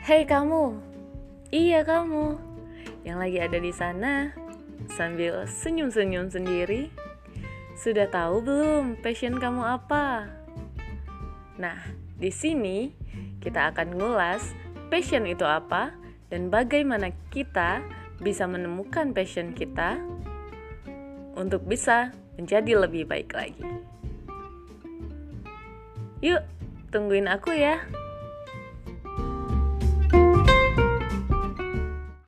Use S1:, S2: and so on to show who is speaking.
S1: Hei kamu, iya kamu yang lagi ada di sana sambil senyum-senyum sendiri. Sudah tahu belum passion kamu apa? Nah, di sini kita akan ngulas passion itu apa dan bagaimana kita bisa menemukan passion kita untuk bisa menjadi lebih baik lagi. Yuk, tungguin aku ya.